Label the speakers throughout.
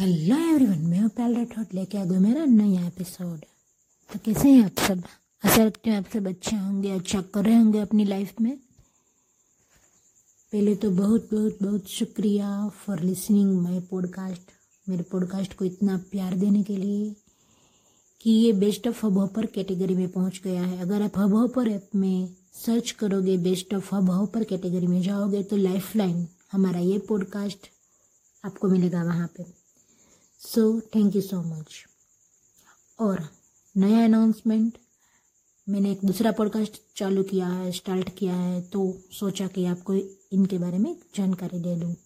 Speaker 1: Hello everyone मैं हूँ पैल राठौट लेके आ गई मेरा नया एपिसोड तो कैसे हैं आप सब? आशा रखते हैं आप सब अच्छे होंगे अच्छा कर रहे होंगे अपनी लाइफ में। पहले तो बहुत बहुत बहुत शुक्रिया फॉर लिसनिंग माय पॉडकास्ट मेरे पॉडकास्ट को इतना प्यार देने के लिए कि ये best of hub hopper category में पहुँच गया है। अगर आप हब हॉपर ऐप में सर्च करोगे best of hub hopper category में जाओगे तो लाइफ हमारा ये पॉडकास्ट आपको मिलेगा वहाँ पे। So thank you so much और नया अनाउंसमेंट मैंने एक दूसरा पॉडकास्ट चालू किया है स्टार्ट किया है तो सोचा कि आपको इनके बारे में जानकारी दे दूँ।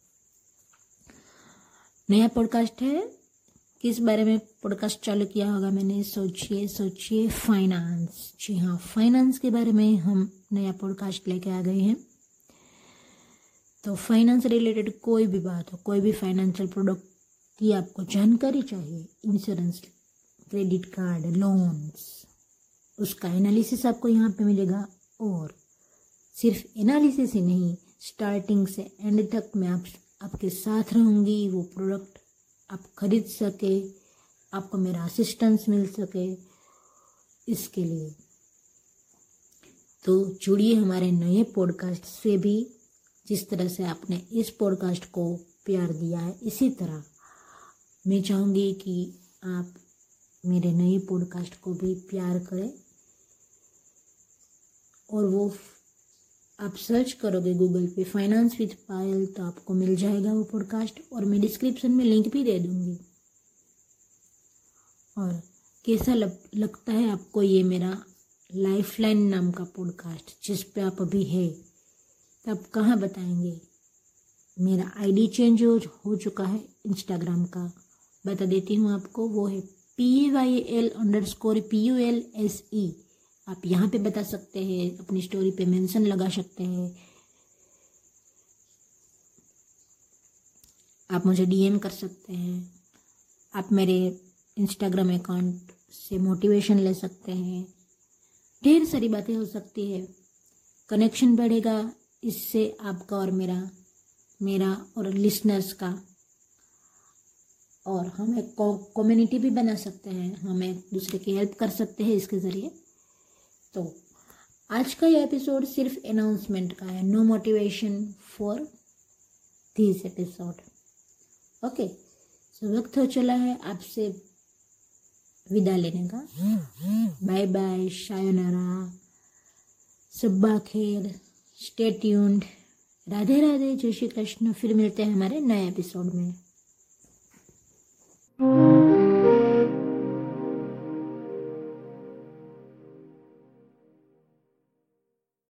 Speaker 1: नया पॉडकास्ट है। किस बारे में पॉडकास्ट चालू किया होगा मैंने? सोचिए सोचिए फाइनेंस जी हाँ फाइनेंस के बारे में हम नया पॉडकास्ट लेके आ गए हैं। तो फाइनेंस रिलेटेड कोई भी बात हो, कोई भी फाइनेंशियल प्रोडक्ट की आपको जानकारी चाहिए इंश्योरेंस क्रेडिट कार्ड लोन्स उसका एनालिसिस आपको यहाँ पे मिलेगा और सिर्फ़ एनालिसिस ही नहीं स्टार्टिंग से एंड तक मैं आप, आपके साथ रहूँगी, वो प्रोडक्ट आप खरीद सके, आपको मेरा असिस्टेंस मिल सके इसके लिए। तो जुड़िए हमारे नए पॉडकास्ट से भी, जिस तरह से आपने इस पॉडकास्ट को प्यार दिया है, इसी तरह मैं चाहूँगी कि आप मेरे नए पॉडकास्ट को भी प्यार करें। और वो आप सर्च करोगे गूगल पे फाइनेंस विथ पायल तो आपको मिल जाएगा वो पॉडकास्ट और मैं डिस्क्रिप्शन में लिंक भी दे दूँगी। और कैसा लग, लगता है आपको ये मेरा लाइफ लाइन नाम का पॉडकास्ट जिस पे आप अभी है? तो आप कहाँ बताएँगे? मेरा आईडी चेंज हो चुका है इंस्टाग्राम का। बता देती हूँ आपको, वो है P Y L underscore P U L S E आप यहाँ पे बता सकते हैं, अपनी स्टोरी पे मेंशन लगा सकते हैं। आप मुझे डीएम कर सकते हैं। आप मेरे इंस्टाग्राम अकाउंट से मोटिवेशन ले सकते हैं। ढेर सारी बातें हो सकती है। कनेक्शन बढ़ेगा, इससे आपका और मेरा मेरा और लिसनर्स का और हम एक कम्युनिटी भी बना सकते हैं। हम एक दूसरे की हेल्प कर सकते हैं इसके ज़रिए। तो आज का ये एपिसोड सिर्फ़ अनाउंसमेंट का है। No motivation for this episode okay so वक्त हो चला है आपसे विदा लेने का। बाय बाय शायोनारा सुब्बा खेर स्टे ट्यून्ड राधे राधे, जय श्री कृष्ण। फिर मिलते हैं हमारे नए एपिसोड में। Mm-hmm.